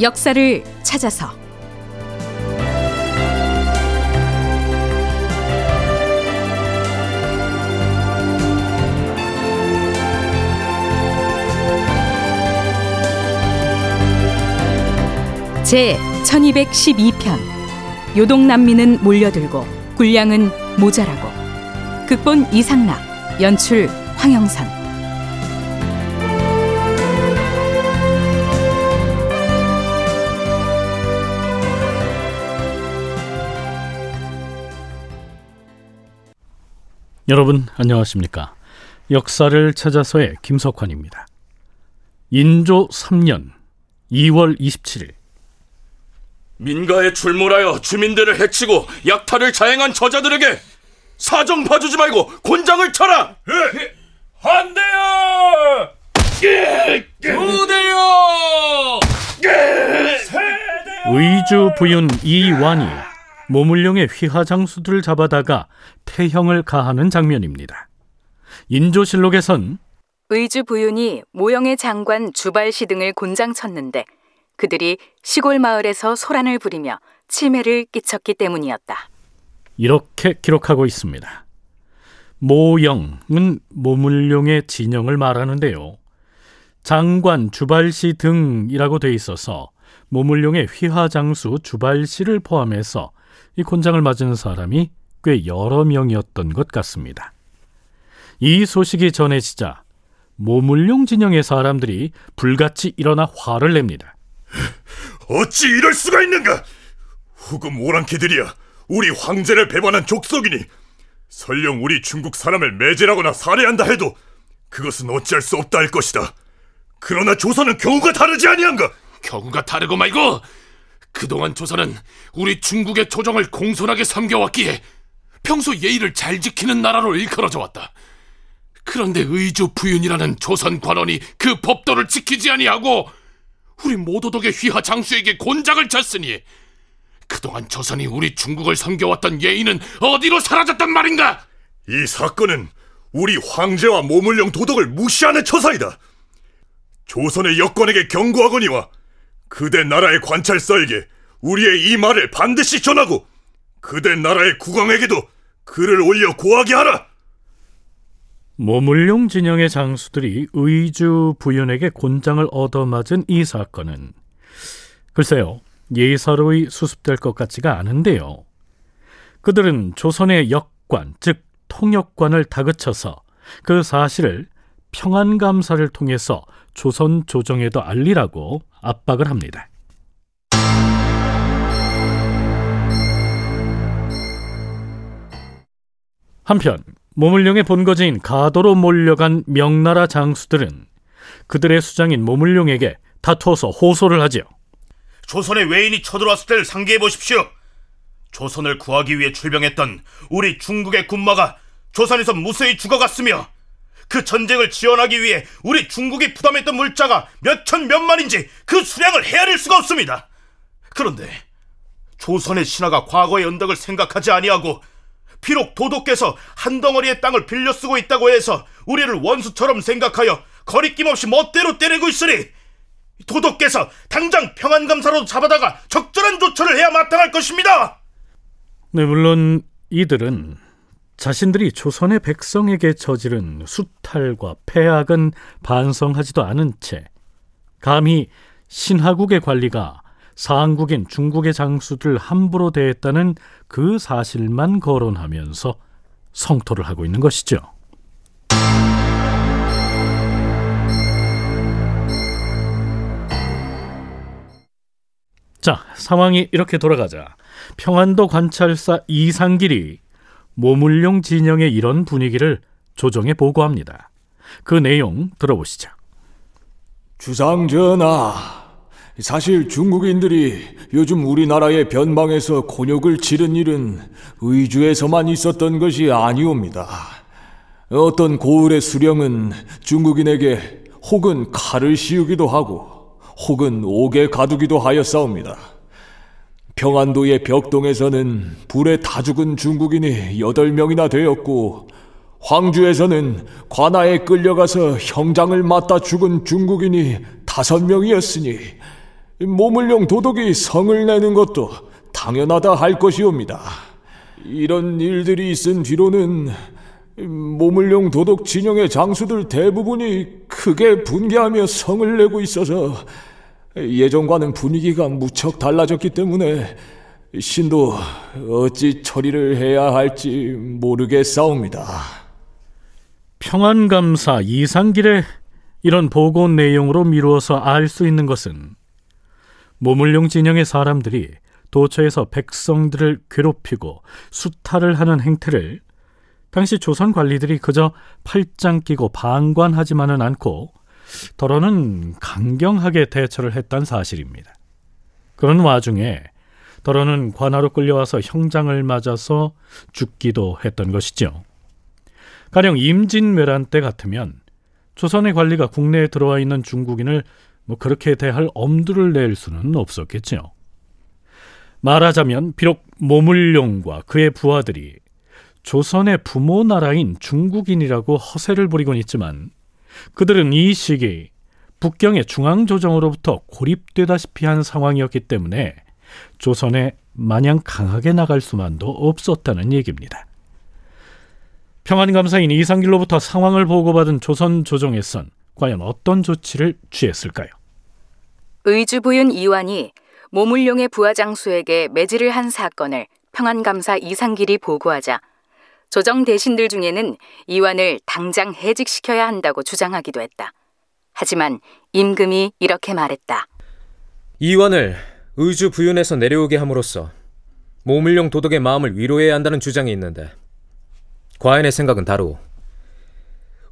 역사를 찾아서. 제 1212편. 요동 난민은 몰려들고 군량은 모자라고. 극본 이상락 연출 황영선 여러분 안녕하십니까? 역사를 찾아서의 김석환입니다. 인조 3년 2월 27일 민가에 출몰하여 주민들을 해치고 약탈을 자행한 저자들에게 사정 봐주지 말고 곤장을 쳐라! 한 대요! 두 대요! 의주 부윤 이완이 모물룡의 휘하장수들을 잡아다가 태형을 가하는 장면입니다. 인조실록에선 의주 부윤이 모영의 장관 주발시 등을 곤장 쳤는데 그들이 시골 마을에서 소란을 부리며 치매를 끼쳤기 때문이었다. 이렇게 기록하고 있습니다. 모영은 모물룡의 진영을 말하는데요. 장관 주발시 등이라고 돼 있어서 모물룡의 휘하장수 주발시를 포함해서 이 곤장을 맞은 사람이 꽤 여러 명이었던 것 같습니다. 이 소식이 전해지자 모물룡 진영의 사람들이 불같이 일어나 화를 냅니다. 어찌 이럴 수가 있는가? 후금 오랑캐들이야 우리 황제를 배반한 족속이니 설령 우리 중국 사람을 매질하거나 살해한다 해도 그것은 어찌할 수 없다 할 것이다. 그러나 조선은 경우가 다르지 아니한가? 경우가 다르고 말고 그동안 조선은 우리 중국의 조정을 공손하게 섬겨왔기에 평소 예의를 잘 지키는 나라로 일컬어져 왔다. 그런데 의주 부윤이라는 조선 관원이 그 법도를 지키지 아니하고 우리 모도덕의 휘하 장수에게 곤장을 쳤으니 그동안 조선이 우리 중국을 섬겨왔던 예의는 어디로 사라졌단 말인가? 이 사건은 우리 황제와 모물령 도덕을 무시하는 처사이다. 조선의 여권에게 경고하거니와 그대 나라의 관찰사에게 우리의 이 말을 반드시 전하고 그대 나라의 국왕에게도 글을 올려 고하게 하라. 모물룡 진영의 장수들이 의주 부윤에게 곤장을 얻어맞은 이 사건은 글쎄요 예사로이 수습될 것 같지가 않은데요. 그들은 조선의 역관 즉 통역관을 다그쳐서 그 사실을 평안감사를 통해서 조선 조정에도 알리라고 압박을 합니다. 한편 모물룡의 본거지인 가도로 몰려간 명나라 장수들은 그들의 수장인 모물룡에게 다투어서 호소를 하지요. 조선의 외인이 쳐들어왔을 때를 상기해 보십시오. 조선을 구하기 위해 출병했던 우리 중국의 군마가 조선에서 무수히 죽어갔으며 그 전쟁을 지원하기 위해 우리 중국이 부담했던 물자가 몇천 몇만인지 그 수량을 헤아릴 수가 없습니다. 그런데 조선의 신하가 과거의 언덕을 생각하지 아니하고 비록 도독께서 한 덩어리의 땅을 빌려 쓰고 있다고 해서 우리를 원수처럼 생각하여 거리낌 없이 멋대로 때리고 있으니 도독께서 당장 평안감사로 잡아다가 적절한 조처를 해야 마땅할 것입니다. 네, 물론 이들은 자신들이 조선의 백성에게 저지른 수탈과 폐악은 반성하지도 않은 채 감히 신하국의 관리가 상국인 중국의 장수들 함부로 대했다는 그 사실만 거론하면서 성토를 하고 있는 것이죠. 자, 상황이 이렇게 돌아가자 평안도 관찰사 이상길이 모물룡 진영의 이런 분위기를 조정에 보고합니다. 그 내용 들어보시죠. 주상 전하, 사실 중국인들이 요즘 우리나라의 변방에서 곤욕을 치른 일은 의주에서만 있었던 것이 아니옵니다. 어떤 고을의 수령은 중국인에게 혹은 칼을 씌우기도 하고 혹은 옥에 가두기도 하였사옵니다. 평안도의 벽동에서는 불에 타 죽은 중국인이 여덟 명이나 되었고 황주에서는 관아에 끌려가서 형장을 맞다 죽은 중국인이 다섯 명이었으니 모물룡 도덕이 성을 내는 것도 당연하다 할 것이옵니다. 이런 일들이 있은 뒤로는 모물룡 도덕 진영의 장수들 대부분이 크게 분개하며 성을 내고 있어서 예전과는 분위기가 무척 달라졌기 때문에 신도 어찌 처리를 해야 할지 모르겠사옵니다. 평안감사 이상길의 이런 보고 내용으로 미루어서 알 수 있는 것은 모물룡 진영의 사람들이 도처에서 백성들을 괴롭히고 수탈을 하는 행태를 당시 조선 관리들이 그저 팔짱 끼고 방관하지만은 않고 더러는 강경하게 대처를 했단 사실입니다. 그런 와중에 더러는 관하로 끌려와서 형장을 맞아서 죽기도 했던 것이죠. 가령 임진왜란 때 같으면 조선의 관리가 국내에 들어와 있는 중국인을 뭐 그렇게 대할 엄두를 낼 수는 없었겠죠. 말하자면 비록 모물룡과 그의 부하들이 조선의 부모 나라인 중국인이라고 허세를 부리곤 있지만 그들은 이 시기 북경의 중앙조정으로부터 고립되다시피 한 상황이었기 때문에 조선에 마냥 강하게 나갈 수만도 없었다는 얘기입니다. 평안감사인 이상길로부터 상황을 보고받은 조선 조정에선 과연 어떤 조치를 취했을까요? 의주부윤 이완이 모물룡의 부하장수에게 매질을 한 사건을 평안감사 이상길이 보고하자 조정 대신들 중에는 이완을 당장 해직시켜야 한다고 주장하기도 했다. 하지만 임금이 이렇게 말했다. 이완을 의주 부윤에서 내려오게 함으로써 모물룡 도덕의 마음을 위로해야 한다는 주장이 있는데 과인의 생각은 다르오.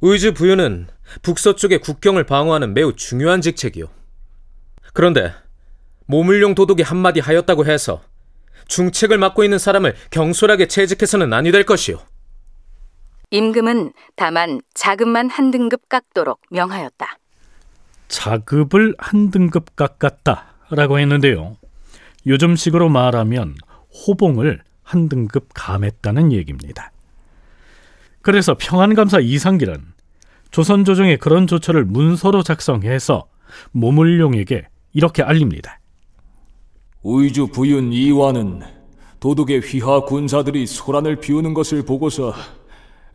의주 부윤은 북서쪽의 국경을 방어하는 매우 중요한 직책이오. 그런데 모물룡 도덕이 한마디 하였다고 해서 중책을 맡고 있는 사람을 경솔하게 채직해서는 아니 될 것이오. 임금은 다만 자급만 한 등급 깎도록 명하였다. 자급을 한 등급 깎았다라고 했는데요. 요즘식으로 말하면 호봉을 한 등급 감했다는 얘기입니다. 그래서 평안감사 이상길은 조선 조정의 그런 조처를 문서로 작성해서 모물룡에게 이렇게 알립니다. 의주 부윤 이완은 도둑의 휘하 군사들이 소란을 피우는 것을 보고서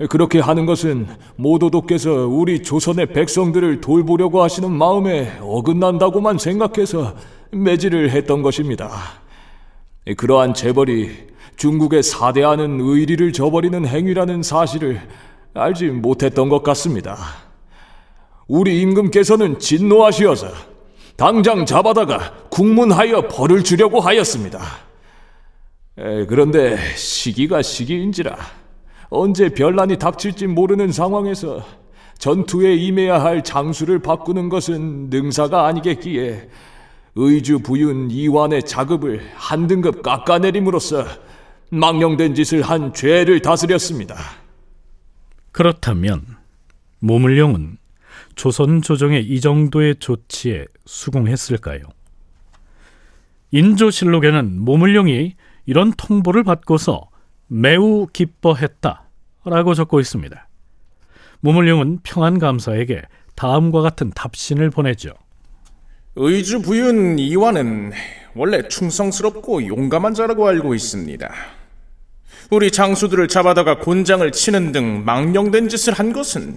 그렇게 하는 것은 모도도께서 우리 조선의 백성들을 돌보려고 하시는 마음에 어긋난다고만 생각해서 매질을 했던 것입니다. 그러한 재벌이 중국에 사대하는 의리를 저버리는 행위라는 사실을 알지 못했던 것 같습니다. 우리 임금께서는 진노하시어서 당장 잡아다가 국문하여 벌을 주려고 하였습니다. 에, 그런데 시기가 시기인지라 언제 별난이 닥칠지 모르는 상황에서 전투에 임해야 할 장수를 바꾸는 것은 능사가 아니겠기에 의주 부윤 이완의 자급을 한 등급 깎아내림으로써 망령된 짓을 한 죄를 다스렸습니다. 그렇다면 모물룡은 조선 조정의 이 정도의 조치에 수긍했을까요? 인조실록에는 모물룡이 이런 통보를 받고서 매우 기뻐했다라고 적고 있습니다. 모물룡은 평안감사에게 다음과 같은 답신을 보내죠. 의주 부윤 이완은 원래 충성스럽고 용감한 자라고 알고 있습니다. 우리 장수들을 잡아다가 곤장을 치는 등 망령된 짓을 한 것은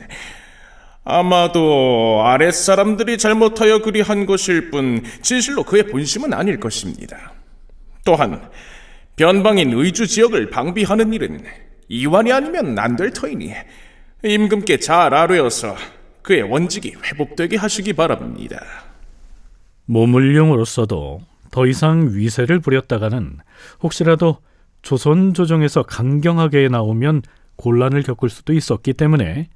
아마도 아랫사람들이 잘못하여 그리한 것일 뿐 진실로 그의 본심은 아닐 것입니다. 또한 변방인 의주 지역을 방비하는 일은 이완이 아니면 안 될 터이니 임금께 잘 아뢰어서 그의 원직이 회복되게 하시기 바랍니다. 모물룡으로서도 더 이상 위세를 부렸다가는 혹시라도 조선 조정에서 강경하게 나오면 곤란을 겪을 수도 있었기 때문에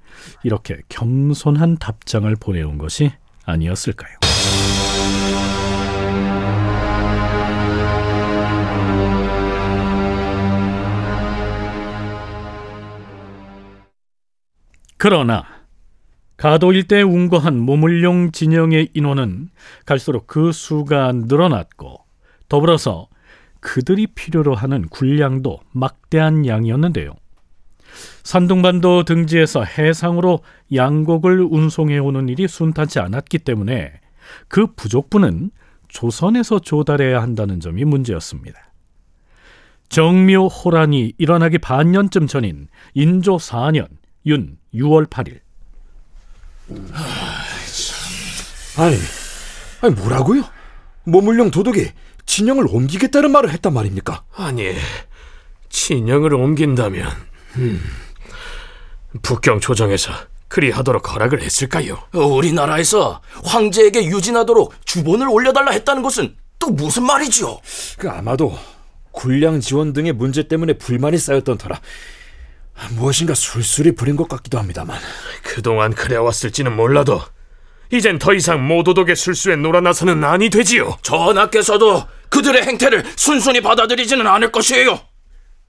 이렇게 겸손한 답장을 보내온 것이 아니었을까요? 그러나 가도 일대에 운거한 모물룡 진영의 인원은 갈수록 그 수가 늘어났고 더불어서 그들이 필요로 하는 군량도 막대한 양이었는데요. 산둥반도 등지에서 해상으로 양곡을 운송해 오는 일이 순탄치 않았기 때문에 그 부족분은 조선에서 조달해야 한다는 점이 문제였습니다. 정묘 호란이 일어나기 반년쯤 전인 인조 4년 윤 6월 8일 아니, 아니 뭐라고요? 모물령 도덕이 진영을 옮기겠다는 말을 했단 말입니까? 아니, 진영을 옮긴다면 음, 북경 조정에서 그리하도록 허락을 했을까요? 우리나라에서 황제에게 유진하도록 주본을 올려달라 했다는 것은 또 무슨 말이지요? 그 아마도 군량 지원 등의 문제 때문에 불만이 쌓였던 터라 무엇인가 술술이 부린 것 같기도 합니다만 그동안 그래왔을지는 몰라도 이젠 더 이상 모도독의 술수에 놀아나서는 아니 되지요. 전하께서도 그들의 행태를 순순히 받아들이지는 않을 것이에요.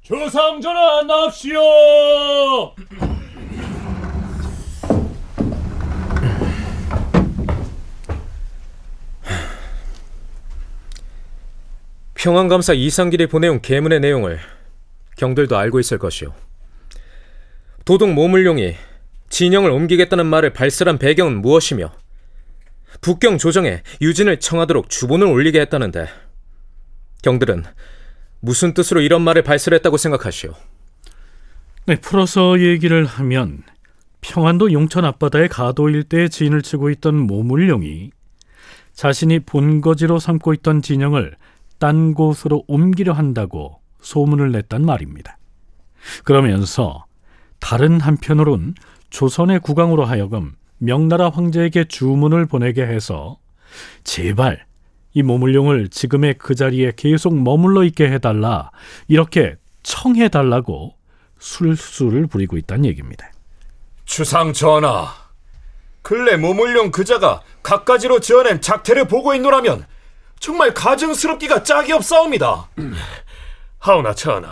조상전하 납시오. 평안감사 이상길이 보내온 계문의 내용을 경들도 알고 있을 것이오. 도독 모물룡이 진영을 옮기겠다는 말을 발설한 배경은 무엇이며 북경 조정에 유진을 청하도록 주본을 올리게 했다는데 경들은 무슨 뜻으로 이런 말을 발설했다고 생각하시오? 네, 풀어서 얘기를 하면 평안도 용천 앞바다의 가도 일대에 진을 치고 있던 모물룡이 자신이 본거지로 삼고 있던 진영을 딴 곳으로 옮기려 한다고 소문을 냈단 말입니다. 그러면서 다른 한편으론 조선의 국왕으로 하여금 명나라 황제에게 주문을 보내게 해서 제발 이 모물룡을 지금의 그 자리에 계속 머물러 있게 해달라 이렇게 청해달라고 술수를 부리고 있다는 얘기입니다. 주상 전하 근래 모물룡 그자가 갖가지로 지어낸 작태를 보고 있노라면 정말 가증스럽기가 짝이 없사옵니다 하오나 전하,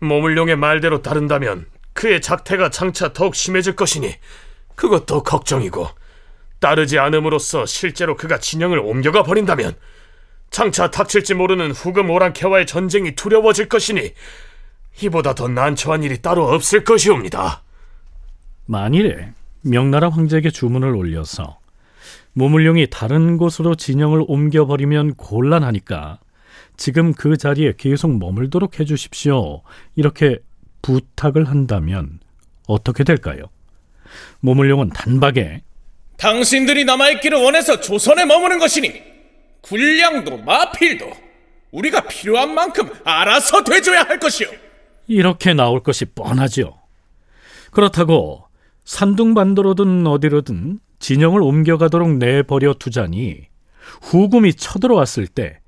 모물룡의 말대로 따른다면 그의 작태가 장차 더욱 심해질 것이니 그것도 걱정이고 따르지 않음으로써 실제로 그가 진영을 옮겨가 버린다면 장차 닥칠지 모르는 후금 오랑캐와의 전쟁이 두려워질 것이니 이보다 더 난처한 일이 따로 없을 것이옵니다. 만일에 명나라 황제에게 주문을 올려서 모물룡이 다른 곳으로 진영을 옮겨버리면 곤란하니까 지금 그 자리에 계속 머물도록 해주십시오. 이렇게 부탁을 한다면 어떻게 될까요? 모물룡은 단박에 당신들이 남아있기를 원해서 조선에 머무는 것이니 군량도 마필도 우리가 필요한 만큼 알아서 대줘야 할 것이오. 이렇게 나올 것이 뻔하지요. 그렇다고 산둥반도로든 어디로든 진영을 옮겨가도록 내버려 두자니 후금이 쳐들어왔을 때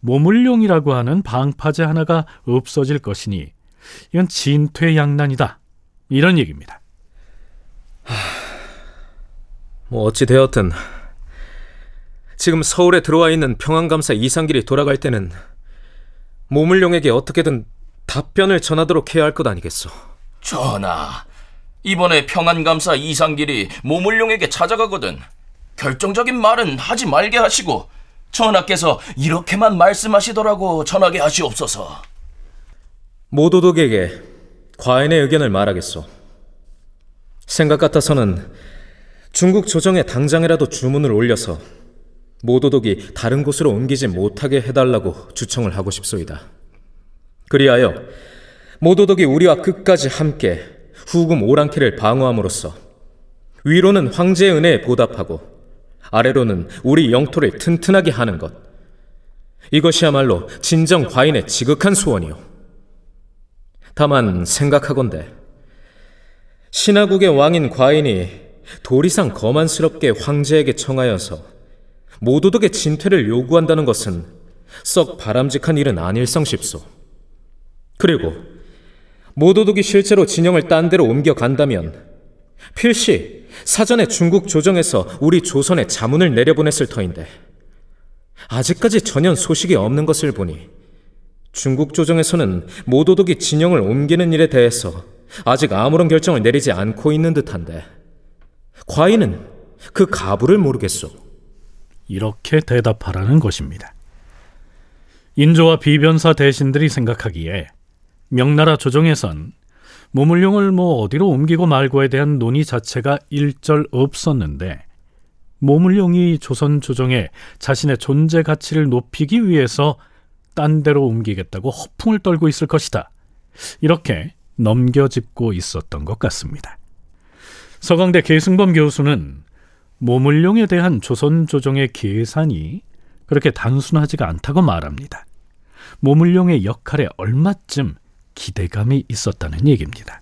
모물룡이라고 하는 방파제 하나가 없어질 것이니 이건 진퇴양난이다. 이런 얘기입니다. 뭐 어찌 되었든 지금 서울에 들어와 있는 평안감사 이상길이 돌아갈 때는 모물룡에게 어떻게든 답변을 전하도록 해야 할 것 아니겠소. 전하, 이번에 평안감사 이상길이 모물룡에게 찾아가거든 결정적인 말은 하지 말게 하시고 전하께서 이렇게만 말씀하시더라고 전하게 하시옵소서. 모도독에게 과인의 의견을 말하겠소. 생각 같아서는 중국 조정에 당장이라도 주문을 올려서 모도독이 다른 곳으로 옮기지 못하게 해달라고 주청을 하고 싶소이다. 그리하여 모도독이 우리와 끝까지 함께 후금 오랑캐를 방어함으로써 위로는 황제의 은혜에 보답하고 아래로는 우리 영토를 튼튼하게 하는 것. 이것이야말로 진정 과인의 지극한 소원이요. 다만 생각하건대 신하국의 왕인 과인이 도리상 거만스럽게 황제에게 청하여서 모도덕의 진퇴를 요구한다는 것은 썩 바람직한 일은 아닐성쉽소. 그리고 모도덕이 실제로 진영을 딴 데로 옮겨간다면 필시 사전에 중국 조정에서 우리 조선에 자문을 내려보냈을 터인데 아직까지 전혀 소식이 없는 것을 보니 중국 조정에서는 모도독이 진영을 옮기는 일에 대해서 아직 아무런 결정을 내리지 않고 있는 듯한데 과인은 그 가부를 모르겠소. 이렇게 대답하라는 것입니다. 인조와 비변사 대신들이 생각하기에 명나라 조정에선 모물룡을 뭐 어디로 옮기고 말고에 대한 논의 자체가 일절 없었는데 모물룡이 조선 조정에 자신의 존재 가치를 높이기 위해서 딴 데로 옮기겠다고 허풍을 떨고 있을 것이다. 이렇게 넘겨짚고 있었던 것 같습니다. 서강대 계승범 교수는 모물룡에 대한 조선 조정의 계산이 그렇게 단순하지가 않다고 말합니다. 모물룡의 역할에 얼마쯤 기대감이 있었다는 얘기입니다.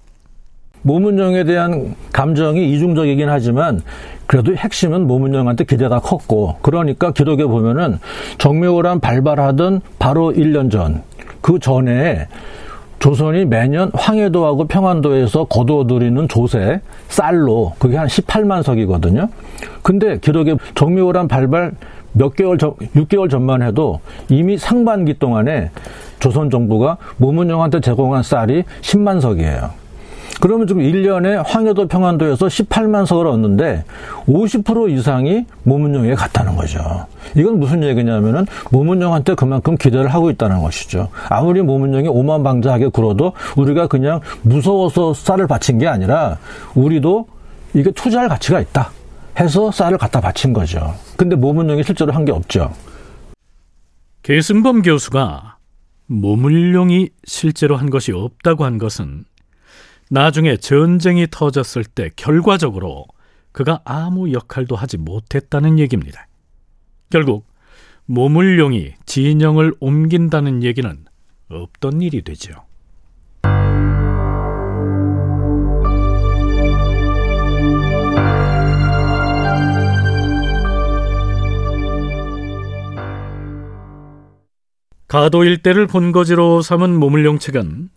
모문영에 대한 감정이 이중적이긴 하지만 그래도 핵심은 모문영한테 기대가 컸고 그러니까 기록에 보면은 정묘호란 발발하던 바로 1년 전 그 전에 조선이 매년 황해도하고 평안도에서 거두어들이는 조세 쌀로 그게 한 18만 석이거든요. 근데 기록에 정묘호란 발발 몇 개월 전, 6개월 전만 해도 이미 상반기 동안에 조선 정부가 모문영한테 제공한 쌀이 10만 석이에요. 그러면 지금 1년에 황해도 평안도에서 18만 석을 얻는데 50% 이상이 모문영에 갔다는 거죠. 이건 무슨 얘기냐면은 모문영한테 그만큼 기대를 하고 있다는 것이죠. 아무리 모문영이 오만방자하게 굴어도 우리가 그냥 무서워서 쌀을 바친 게 아니라 우리도 이게 투자할 가치가 있다. 해서 쌀을 갖다 바친 거죠. 근데 모문영이 실제로 한 게 없죠. 계승범 교수가 모물룡이 실제로 한 것이 없다고 한 것은 나중에 전쟁이 터졌을 때 결과적으로 그가 아무 역할도 하지 못했다는 얘기입니다. 결국 모물룡이 진영을 옮긴다는 얘기는 없던 일이 되죠. 가도 일대를 본거지로 삼은 모물룡 측은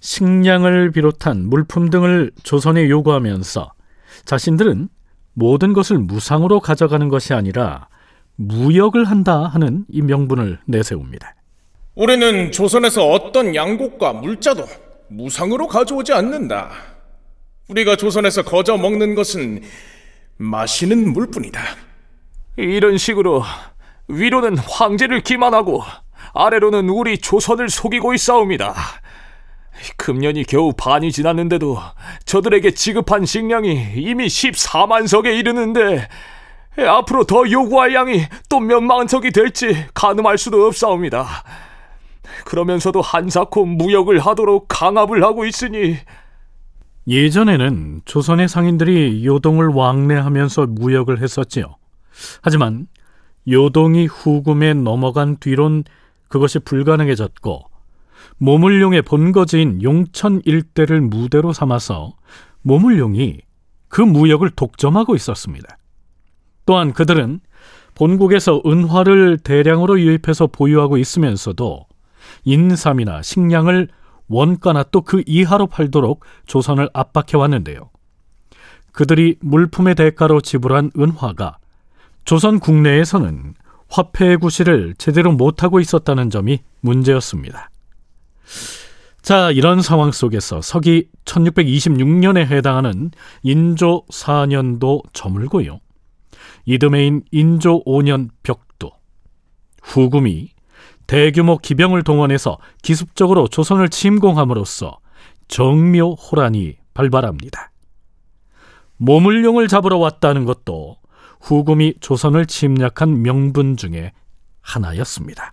식량을 비롯한 물품 등을 조선에 요구하면서 자신들은 모든 것을 무상으로 가져가는 것이 아니라 무역을 한다 하는 이 명분을 내세웁니다. 우리는 조선에서 어떤 양곡과 물자도 무상으로 가져오지 않는다. 우리가 조선에서 거저 먹는 것은 마시는 물뿐이다. 이런 식으로 위로는 황제를 기만하고 아래로는 우리 조선을 속이고 있사옵니다. 금년이 겨우 반이 지났는데도 저들에게 지급한 식량이 이미 14만 석에 이르는데 앞으로 더 요구할 양이 또 몇만 석이 될지 가늠할 수도 없사옵니다. 그러면서도 한사코 무역을 하도록 강압을 하고 있으니 예전에는 조선의 상인들이 요동을 왕래하면서 무역을 했었지요. 하지만 요동이 후금에 넘어간 뒤론 그것이 불가능해졌고 모물룡의 본거지인 용천 일대를 무대로 삼아서 모물룡이 그 무역을 독점하고 있었습니다. 또한 그들은 본국에서 은화를 대량으로 유입해서 보유하고 있으면서도 인삼이나 식량을 원가나 또 그 이하로 팔도록 조선을 압박해 왔는데요. 그들이 물품의 대가로 지불한 은화가 조선 국내에서는 화폐 구실을 제대로 못하고 있었다는 점이 문제였습니다. 자, 이런 상황 속에서 서기 1626년에 해당하는 인조 4년도 저물고요. 이듬해인 인조 5년 벽도, 후금이 대규모 기병을 동원해서 기습적으로 조선을 침공함으로써 정묘 호란이 발발합니다. 모물룡을 잡으러 왔다는 것도 후금이 조선을 침략한 명분 중에 하나였습니다.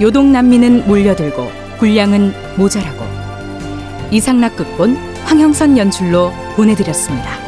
요동 난민은 몰려들고 군량은 모자라고 이상락 극본 황형선 연출로 보내드렸습니다.